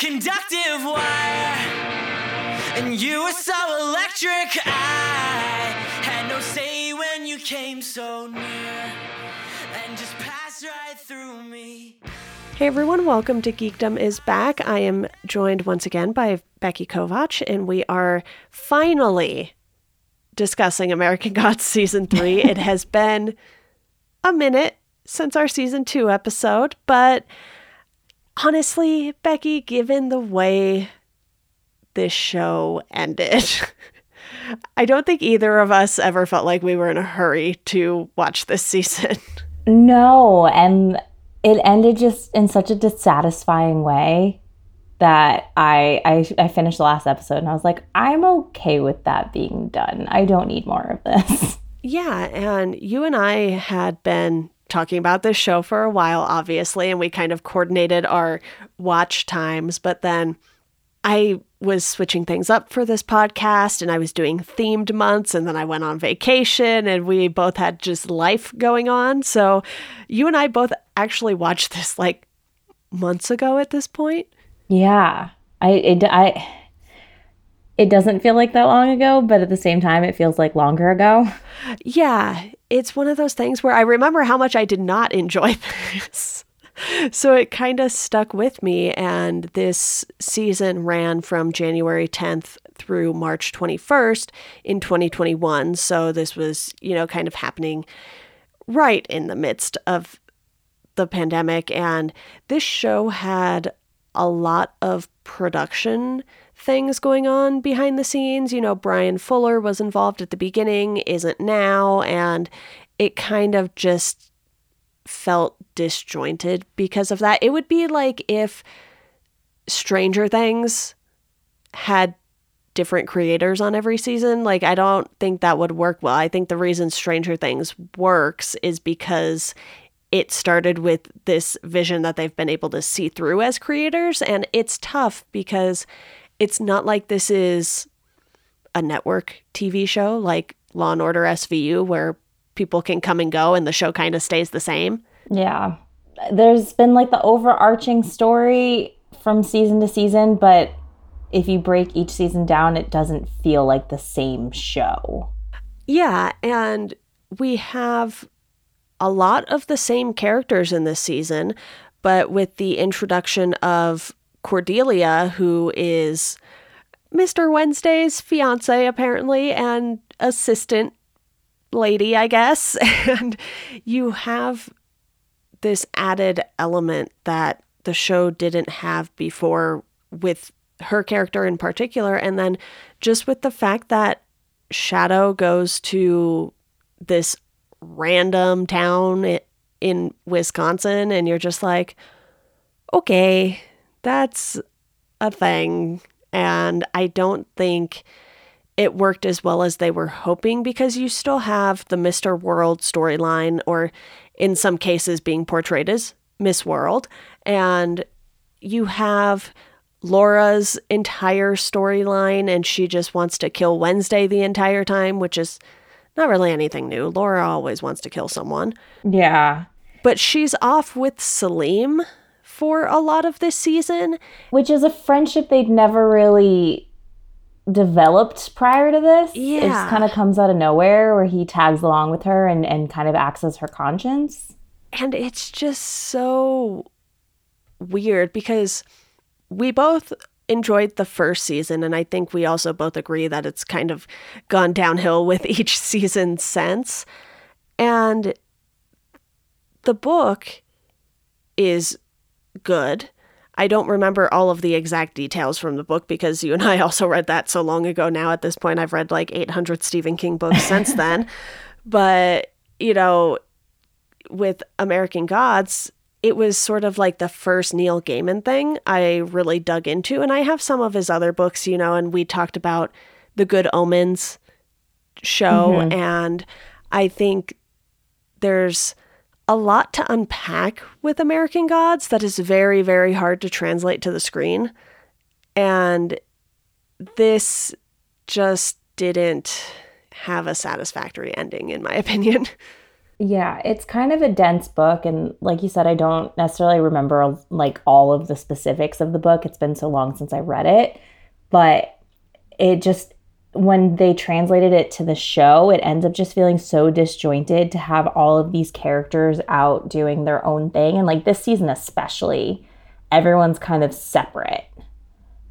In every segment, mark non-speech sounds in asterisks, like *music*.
conductive wire. And you were so electric, I had no say when you came so near and just passed right through me. Hey everyone, welcome to Geekdom is Back. I am joined once again by Becky Kovach, and we are finally discussing American *laughs* Gods Season 3. it has been a minute since our Season 2 episode, but honestly, Becky, given the way this show ended, *laughs* I don't think either of us ever felt like we were in a hurry to watch this season. *laughs* No, and it ended just in such a dissatisfying way that I, I I finished the last episode and I was like, I'm okay with that being done. I don't need more of this. *laughs* Yeah, and you and I had been talking about this show for a while, obviously, and we kind of coordinated our watch times, but then I was switching things up for this podcast and I was doing themed months and then I went on vacation and we both had just life going on. So you and I both actually watched this like months ago at this point. Yeah. I it I it doesn't feel like that long ago, but at the same time it feels like longer ago. Yeah, it's one of those things where I remember how much I did not enjoy *laughs* this so it kind of stuck with me. And this season ran from January 10th through March 21st in 2021. So this was, you know, kind of happening right in the midst of the pandemic. And this show had a lot of production things going on behind the scenes. You know, Bryan Fuller was involved at the beginning, isn't now. And it kind of just felt disjointed because of that. It would be like if Stranger Things had different creators on every season. Like, I don't think that would work well. I think the reason Stranger Things works is because it started with this vision that they've been able to see through as creators. And it's tough because it's not like this is a network TV show like Law and Order SVU, where people can come and go and the show kind of stays the same. Yeah. There's been like the overarching story from season to season, but if you break each season down, it doesn't feel like the same show. Yeah, and we have a lot of the same characters in this season, but with the introduction of Cordelia, who is Mr. Wednesday's fiance, apparently, and assistant lady, I guess. *laughs* And you have this added element that the show didn't have before with her character in particular. And then just with the fact that Shadow goes to this random town in Wisconsin, and you're just like, okay, that's a thing. And I don't think it worked as well as they were hoping because you still have the Mr. World storyline, or in some cases being portrayed as Miss World, and you have Laura's entire storyline, and she just wants to kill Wednesday the entire time, which is not really anything new. Laura always wants to kill someone. Yeah. But she's off with Salim for a lot of this season, which is a friendship they'd never really developed prior to this. Yeah. It just kind of comes out of nowhere where he tags along with her and, and kind of acts as her conscience. And it's just so weird because we both enjoyed the first season and I think we also both agree that it's kind of gone downhill with *laughs* each season since. And the book is good I don't remember all of the exact details from the book because you and I *laughs* also read that so long ago now. At this point, I've read like 800 Stephen King books since *laughs* then. But, you know, with American Gods, it was sort of like the first Neil Gaiman thing I really dug into. And I have some of his other books, you know, and we talked about the Good Omens show. Mm-hmm. And I think there's a lot to unpack with American Gods that is very, very hard to translate to the screen. And this just didn't have a satisfactory ending, in my *laughs* opinion. Yeah, it's kind of a dense book and like you said I don't necessarily remember like all of the specifics of the book. It's been so long since I read it, but it just when they translated it to the show, it ends up just feeling so disjointed to have all of these characters out doing their own thing and like this season especially, everyone's kind of separate.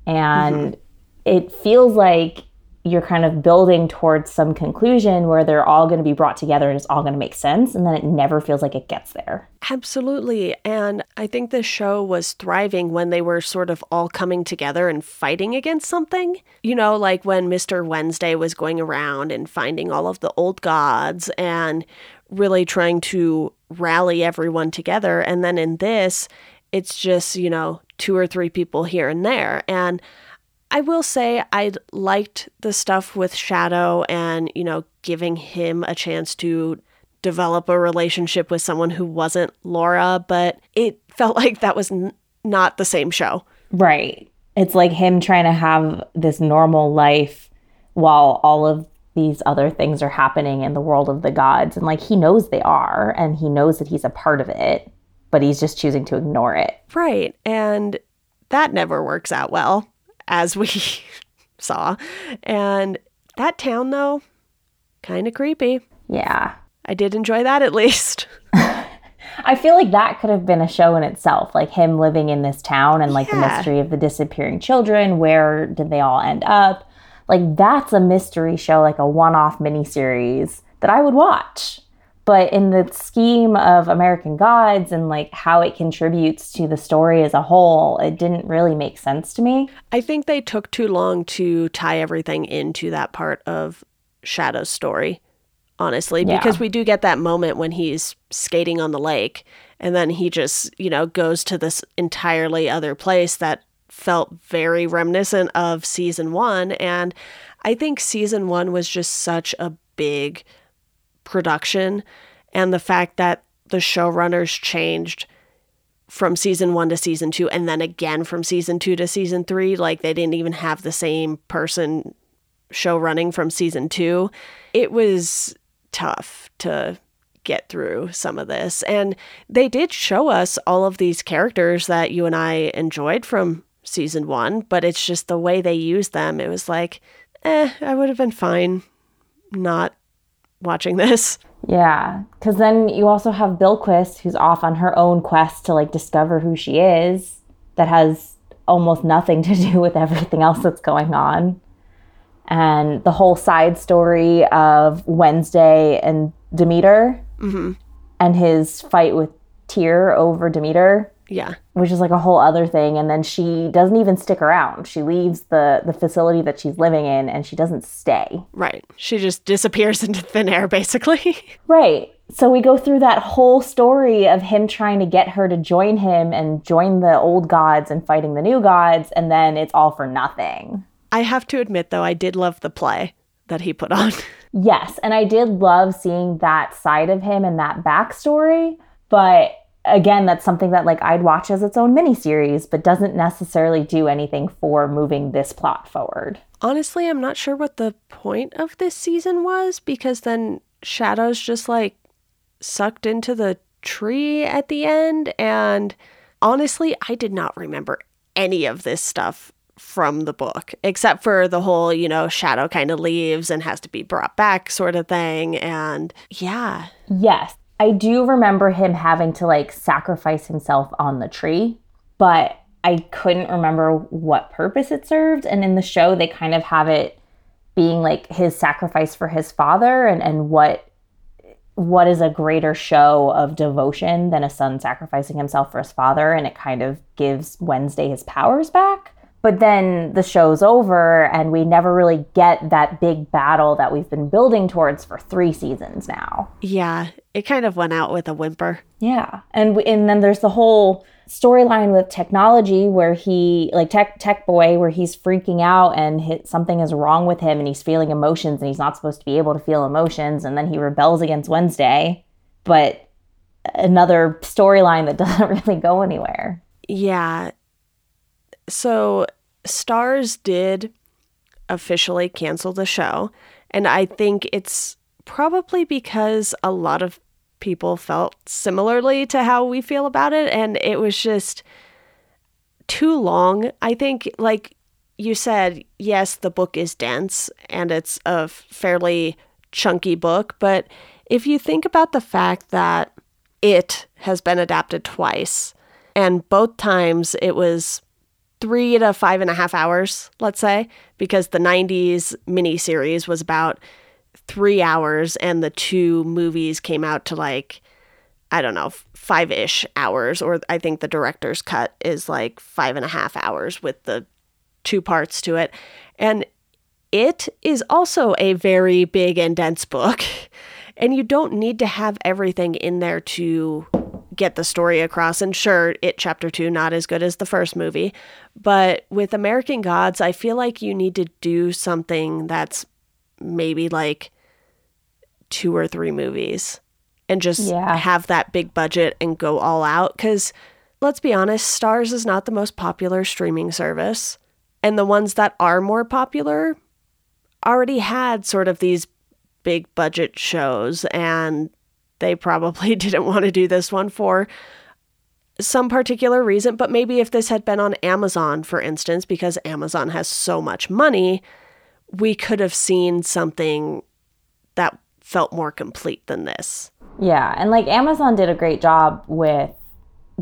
And mm-hmm. it feels like you're kind of building towards some conclusion where they're all going to be brought together and it's all going to make sense. And then it never feels like it gets there. Absolutely. And I think the show was thriving when they were sort of all coming together and fighting against something. You know, like when Mr. Wednesday was going around and finding all of the old gods and really trying to rally everyone together. And then in this, it's just, you know, two or three people here and there. And I will say I liked the stuff with Shadow and, you know, giving him a chance to develop a relationship with someone who wasn't Laura, but it felt *laughs* like that was n- not the same show. Right. It's like him trying to have this normal life while all of these other things are happening in the world of the gods. And like he knows they are, and he knows that he's a part of it, but he's just choosing to ignore it. Right. And that never works out well as we *laughs* saw. And that town, though, kind of creepy. Yeah. I did enjoy that at least. *laughs* I feel like that could have been a show in itself, like him living in this town and like yeah. the mystery of the disappearing children. Where did they all end up? Like that's a mystery show, like a one-off miniseries that I would watch but in the scheme of American Gods and like how it contributes to the story as a whole, it didn't really make sense to me. I think they took too long to tie everything into that part of Shadow's story, honestly, yeah. because we do get that moment when he's skating on the lake and then he just, you know, goes to this entirely other place that felt very reminiscent of season 1 and I think season 1 was just such a big production and the fact that the showrunners changed from season one to season two and then again from season two to season three like they didn't even have the same person show running from season two. It was tough to get through some of this. And they did show us all of these characters that you and i enjoyed from season one but it's just the way they used them it was like eh i would have been fine not watching this. Yeah, because then you also have Bilquis, who's off on her own quest to like discover who she is, that has almost nothing to *laughs* do with everything else that's going on. And the whole side story of Wednesday and Demeter mm-hmm. and his fight with Tyr over Demeter. Yeah. Which is like a whole other thing. And then she doesn't even stick around. She leaves the, the facility that she's living in and she doesn't stay. Right. She just disappears *laughs* into thin air, basically. *laughs* right. So we go through that whole story of him trying to get her to join him and join the old gods and fighting the new gods. And then it's all for nothing. I have to admit, though, I did love the play that he put on. *laughs* yes. And I did love seeing that side of him and that backstory. But again, that's something that like I'd watch as its own miniseries, but doesn't necessarily do anything for moving this plot forward. Honestly, I'm not sure what the point of this season was because then Shadow's just like sucked into the tree at the end. And honestly, I did not remember any of this stuff from the book, except for the whole, you know, Shadow kind of leaves and has to be brought back sort of thing. And yeah. Yes. I do remember him having to like sacrifice himself on the tree, but I couldn't remember what purpose it served. And in the show, they kind of have it being like his sacrifice for his father and, and what what is a greater show of devotion than a son sacrificing himself for his father and it kind of gives Wednesday his powers back. But then the show's over, and we never really get that big battle that we've been building towards for three seasons now. Yeah, it kind of went out with a whimper. Yeah, and and then there's the whole storyline with technology where he like tech tech boy where he's freaking out and hit, something is wrong with him and he's feeling emotions and he's not supposed to be able to feel emotions and then he rebels against Wednesday, but another storyline that *laughs* doesn't really go anywhere. Yeah, so Starz did officially cancel the show. And I think it's probably because a lot of people felt similarly to how we feel about it. And it was just too long. I think, like you said, yes, the book is dense and it's a fairly chunky book. But if you think about the fact that it has been adapted twice, and both times it was three to five and a half hours, let's say, because the 90s miniseries was about three hours and the two movies came out to like, I don't know, five ish hours. Or I think the director's cut is like five and a half hours with the two parts to it. And it is also a very big and dense book. *laughs* And you don't need to have everything in there to get the story across. And sure, it chapter two, not as good as the first movie. But with American Gods, I feel like you need to do something that's maybe like two or three movies and just Yeah. have that big budget and go all out. Because let's be honest, Starz is not the most popular streaming service. And the ones that are more popular already had sort of these big budget shows and they probably *laughs* didn't want to do this one for some particular reason but maybe if this had been on Amazon for instance because Amazon has so much money we could have seen something that felt more complete than this Yeah, and like Amazon did a great job with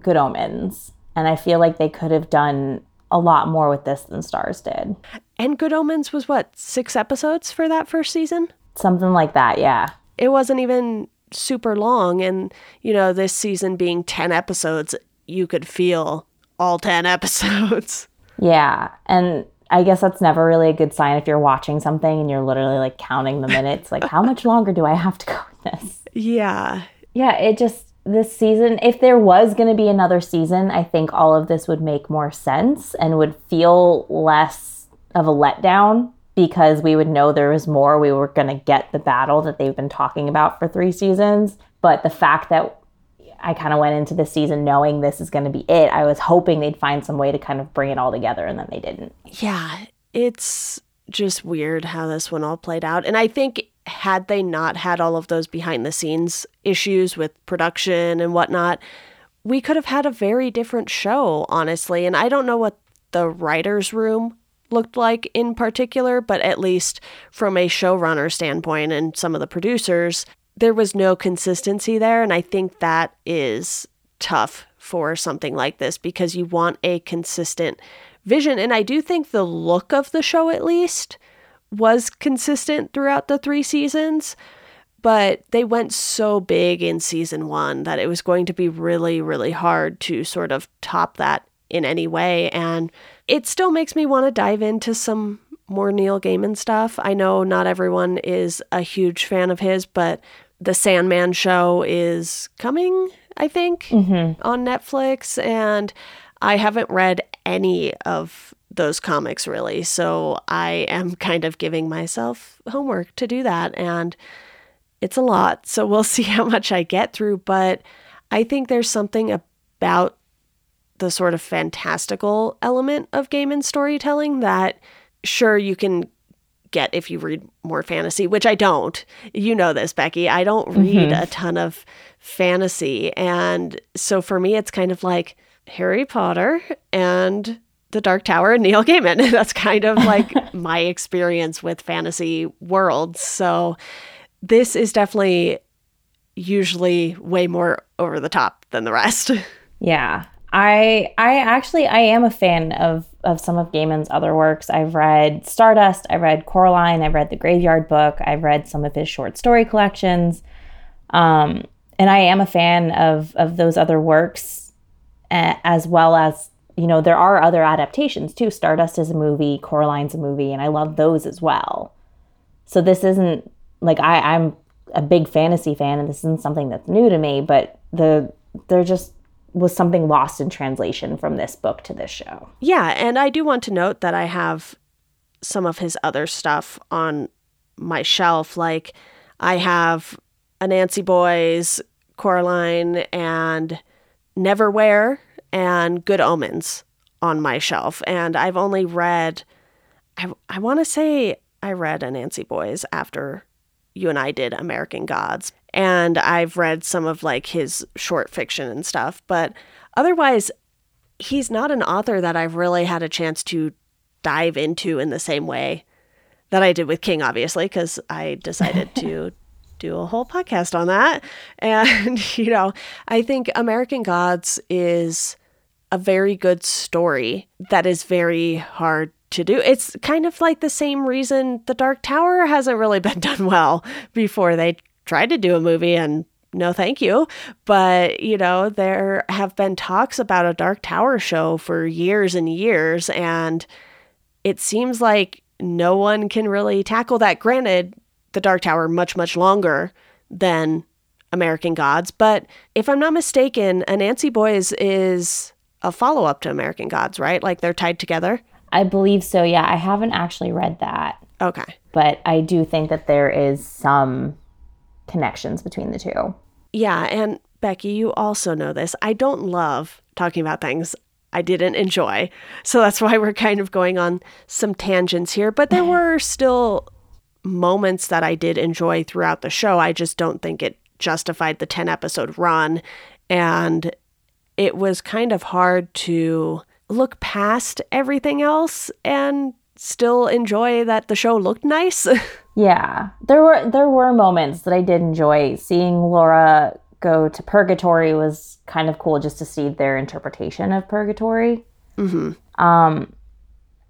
Good Omens, and I feel like they could have done a lot more with this than Starz did. and Good Omens was what 6 episodes for that first season Something like that, yeah. it wasn't even super long and you know this season being 10 episodes you could feel all 10 *laughs* episodes Yeah, and I guess that's never really a good sign if you're watching something and you're literally like counting the minutes. like, how much longer do I have to go with this? yeah Yeah, it just this season, if there was going to be another season, I think all of this would make more sense and would feel less of a letdown because we would know there was more. We were going to get the battle that they've been talking about for three seasons. But the fact that I kind of went into the season knowing this is going to be it, I was hoping they'd find some way to kind of bring it all together, and then they didn't. yeah it's just weird how this one all played out and i think had they not had all of those behind the scenes issues with production and whatnot we could have had a very different show honestly and i don't know what the writers room looked like in particular but at least from a showrunner standpoint and some of the producers there was no consistency there and i think that is tough for something like this because you want a consistent vision and i do think the look of the show at least was consistent throughout the three seasons but they went so big in season one that it was going to be really, really hard to sort of top that in any way. And it still makes me want to dive into some more Neil Gaiman stuff. I know not everyone is a huge fan of his, but the Sandman show is coming, I think, mm-hmm. on Netflix. And I haven't read any of those comics really. So I am kind of giving myself homework to do that. And it's a lot. So we'll *laughs* see how much I get through. But I think there's something about the sort of fantastical element of Gaiman storytelling that sure you can get if you read more fantasy, which I don't. You know this, Becky. I don't mm-hmm. read a ton of fantasy. And so for me, it's kind of like Harry Potter and the Dark Tower and Neil Gaiman. *laughs* That's kind of like *laughs* my experience with fantasy worlds. So this is definitely usually way more over the top than the rest. *laughs* Yeah. I I actually I am a fan of of some of Gaiman's other works. I've read Stardust, I've read Coraline, I've read The Graveyard Book, I've read some of his short story collections. Um, and I am a fan of of those other works as well as you know there are other adaptations too. Stardust is a movie, Coraline's a movie, and I love those as well. So this isn't like I I'm a big fantasy fan and this isn't something that's new to me, but the they're just was something lost in translation from this book to this show. Yeah, and I do want to note that I have some of his other stuff on my shelf. Like I have Anansi Boys, Coraline, and Neverwhere, and Good Omens on my shelf. And I've only read, I, I want to say I read Anansi Boys after you and I did American Gods. And I've read some of like his short fiction and stuff, but otherwise he's not an author that I've really had a chance to dive into in the same way that I did with King obviously because I decided to *laughs* do a whole podcast on that. And *laughs* you know, I think American Gods is a very good story that is very hard to do. It's kind of like the same reason The Dark Tower hasn't really been *laughs* done well before they tried to do a movie and no thank you. But, you know, there have been talks about a Dark Tower show for years and years and it seems like no one can really tackle that. Granted, The Dark Tower much much longer than American Gods, but if I'm not mistaken, Anansi Boys is a follow up to American Gods, right? Like they're tied together. I believe so. Yeah, I haven't actually read that, Okay. but I do think that there is some connections between the two. Yeah, and Becky, you also know this. I don't love talking about things I didn't enjoy. So that's *laughs* why we're kind of going on some tangents here, but there were *laughs* still moments that I did enjoy throughout the show. I just don't think it justified the 10 episode run and it was kind of hard to look past everything else and still enjoy that the show looked nice. *laughs* Yeah, there were there were moments that I did enjoy. Seeing Laura go to purgatory was kind of cool, just to see their interpretation of purgatory. hmm Um,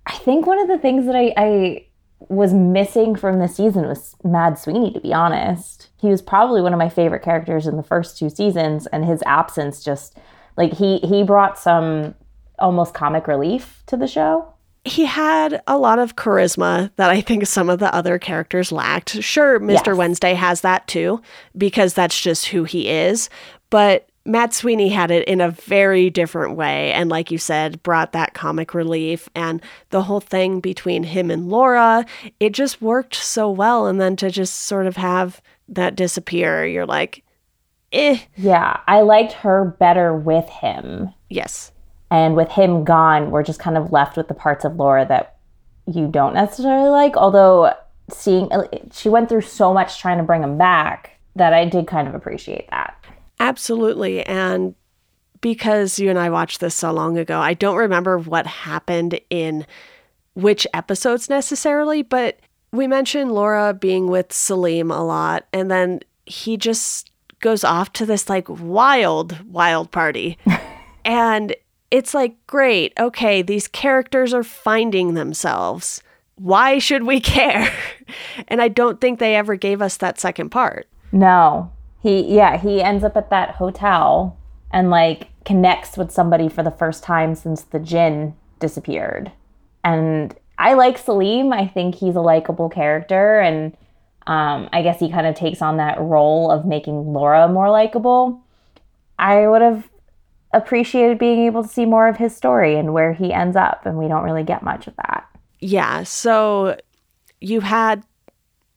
I think one of the things that I, I was missing from the season was Mad Sweeney. To be honest, he was probably one of my favorite characters in the first two seasons, and his absence just like he he brought some almost comic relief to the show. He had a lot of charisma that I think some of the other characters lacked. Sure, Mr. Yes. Wednesday has that too, because that's just who he is. But Mad Sweeney had it in a very different way. And like you said, brought that comic relief and the whole thing between him and Laura, it just worked so well. And then to just sort of have that disappear, you're like, eh, Yeah, I liked her better with him. yes. And with him gone, we're just kind of left with the parts of Laura that you don't necessarily like. Although seeing uh, she went through so much trying to bring him back that I did kind of appreciate that. Absolutely. And because you and I watched this so long ago, I don't remember what happened in which episodes necessarily, but we mentioned Laura being with Salim a lot, and then he just goes off to this like wild, wild party. *laughs* and it's like, great, okay, these characters are finding themselves. Why should we *laughs* care? and I don't think they ever gave us that second part. No. He yeah, he ends up at that hotel and like connects with somebody for the first time since the Jinn disappeared. And I like Salim. I think he's a likable character and um, I guess he kind of takes on that role of making Laura more likable. I would have appreciated being able to see more of his story and where he ends up, and we don't really get much of that. Yeah. So you had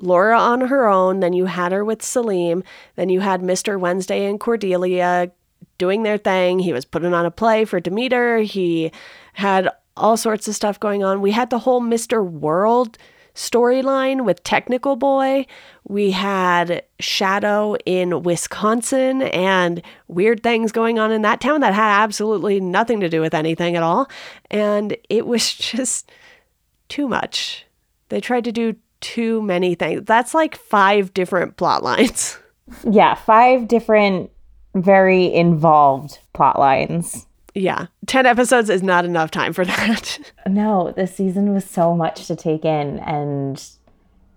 Laura on her own, then you had her with Salim, then you had Mr. Wednesday and Cordelia doing their thing. He was putting on a play for Demeter. He had all sorts of stuff going on. We had the whole Mr. World storyline with Technical Boy. We had Shadow in Wisconsin and weird things going on in that town that had absolutely nothing to do with anything at all. And it was *laughs* just too much. They tried to do too many things. That's like five different plot lines. *laughs* Yeah, five different, very involved plot lines. Yeah. 10 episodes is not enough time for that. *laughs* No, the season was so much to take in, and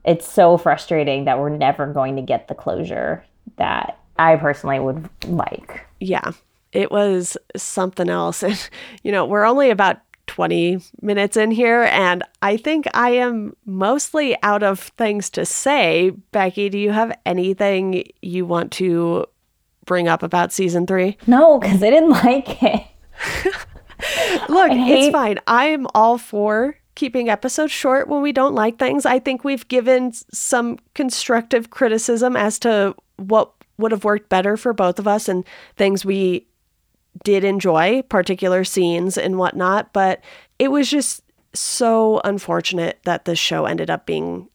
it's so frustrating that we're never going to get the closure that I personally would like. yeah. It was something else. *laughs* And, you know, we're only about 20 minutes in here, and I think I am mostly out of things to say. Becky, do you have anything you want to bring up about season three? No, because I didn't *laughs* like it. *laughs* Look, hate- it's fine. I'm all for keeping episodes short when we don't like things. I think we've given some constructive criticism as to what would have worked better for both of us and things we did enjoy, particular scenes and whatnot. But it was just so unfortunate that the show ended up being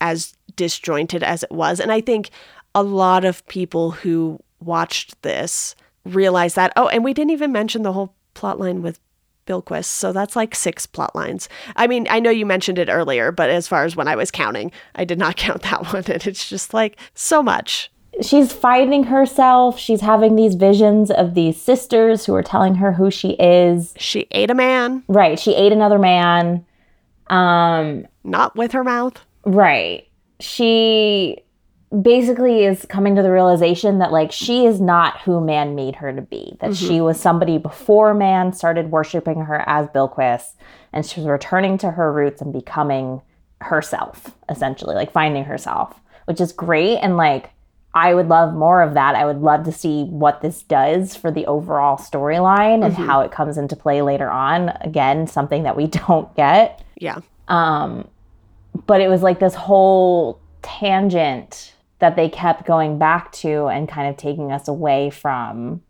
as disjointed as it was. And I think a lot of people who watched this realized that. Oh, and we didn't even mention the whole plot line with Bilquis. So that's like six plot lines. I mean, I know you mentioned it earlier, but as far as when I was counting, I did not *laughs* count that one. And it's just like so much. She's finding herself. She's having these visions of these sisters who are telling her who she is. She ate a man. Right. She ate another man. Um, not with her mouth. Right. She basically is coming to the realization that like she is not who man made her to be that mm-hmm. she was somebody before man started worshiping her as bilquis and she was returning to her roots and becoming herself essentially like finding herself which is great and like i would love more of that i would love to see what this does for the overall storyline mm-hmm. and how it comes into play later on again something that we *laughs* don't get yeah um but it was like this whole tangent that they kept going back to and kind of taking us away from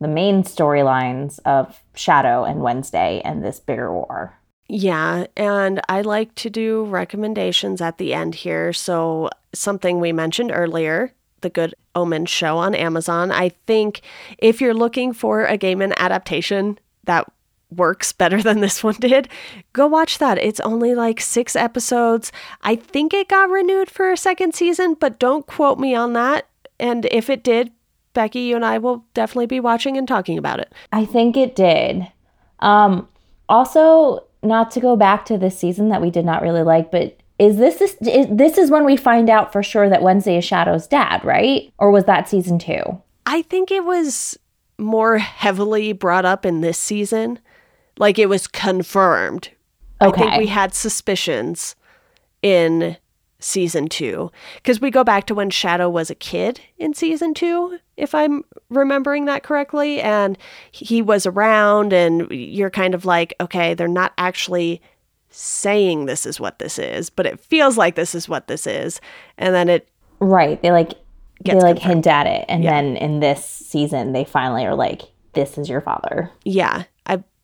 the main storylines of Shadow and Wednesday and this bigger war. Yeah, and I like to do recommendations at the end here. So, something we mentioned earlier, the Good Omens show on Amazon. I think if you're looking for a Gaiman adaptation that works better than this one did, go watch that. It's only like six episodes. I think it got renewed for a second season, but don't quote me on that. And if it did, Becky, you and I will definitely be watching and talking about it. I think it did. Um, also, not to go back to this season that we did not really like, but is this this is, this is when we find out for sure that Wednesday is Shadow's dad, right? Or was that season two? I think it was more heavily brought up in this season. Like it was confirmed. Okay. I think we had suspicions in season two because we go back to when Shadow was a kid in season two, if I'm remembering that correctly. And he was around, and you're kind of like, okay, they're not actually saying this is what this is, but it feels like this is what this is. And then it. Right. They like. They like confirmed. hint at it. And yeah. then in this season, they finally are like, this is your father. Yeah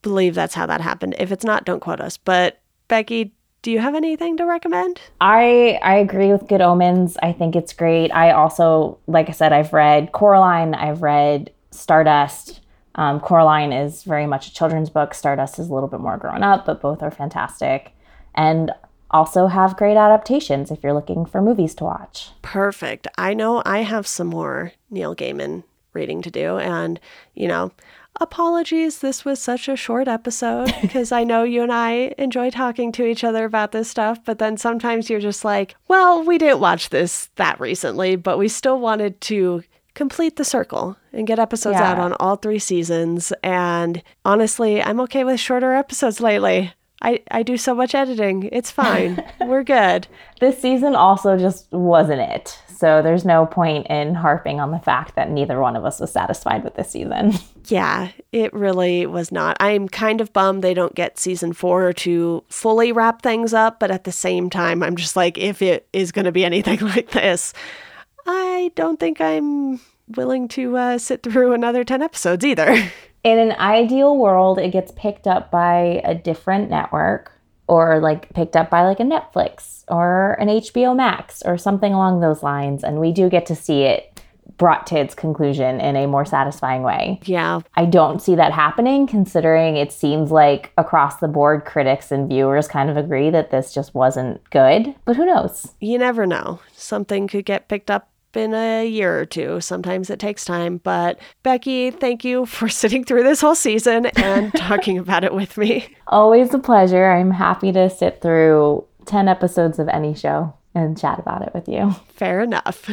believe that's how that happened. If it's not, don't quote us. But Becky, do you have anything to recommend? I I agree with Good Omens. I think it's great. I also, like I said, I've read Coraline. I've read Stardust. Um, Coraline is very much a children's book. Stardust is a little bit more grown up, but both are fantastic. And also have great adaptations if you're looking for movies to watch. Perfect. I know I have some more Neil Gaiman reading to do. And, you know, apologies this was such a short episode *laughs* because I know you and I enjoy talking to each other about this stuff, but then sometimes you're just like, well, we didn't watch this that recently, but we still wanted to complete the circle and get episodes yeah. out on all three seasons. And honestly, I'm okay with shorter episodes lately. I, I do so much editing. It's fine. *laughs* We're good. This season also just wasn't it. So there's no point in harping on the fact that neither one of us was satisfied with this season. *laughs* Yeah, it really was not. I'm kind of bummed they don't get season four to fully wrap things up, but at the same time, I'm just like, if it is going to be anything *laughs* like this, I don't think I'm willing to uh, sit through another 10 episodes either. *laughs* In an ideal world, it gets picked up by a different network or like picked up by like a Netflix or an HBO Max or something along those lines. And we do get to see it brought to its conclusion in a more satisfying way. Yeah. I don't see that happening considering it seems like across the board critics and viewers kind of agree that this just wasn't good. But who knows? You never know. Something could get picked up in a year or two. Sometimes it takes time. But Becky, thank you for *laughs* sitting through this whole season and *laughs* talking about it with me. Always a pleasure. I'm happy to sit through 10 episodes of any show and chat about it with you. Fair enough.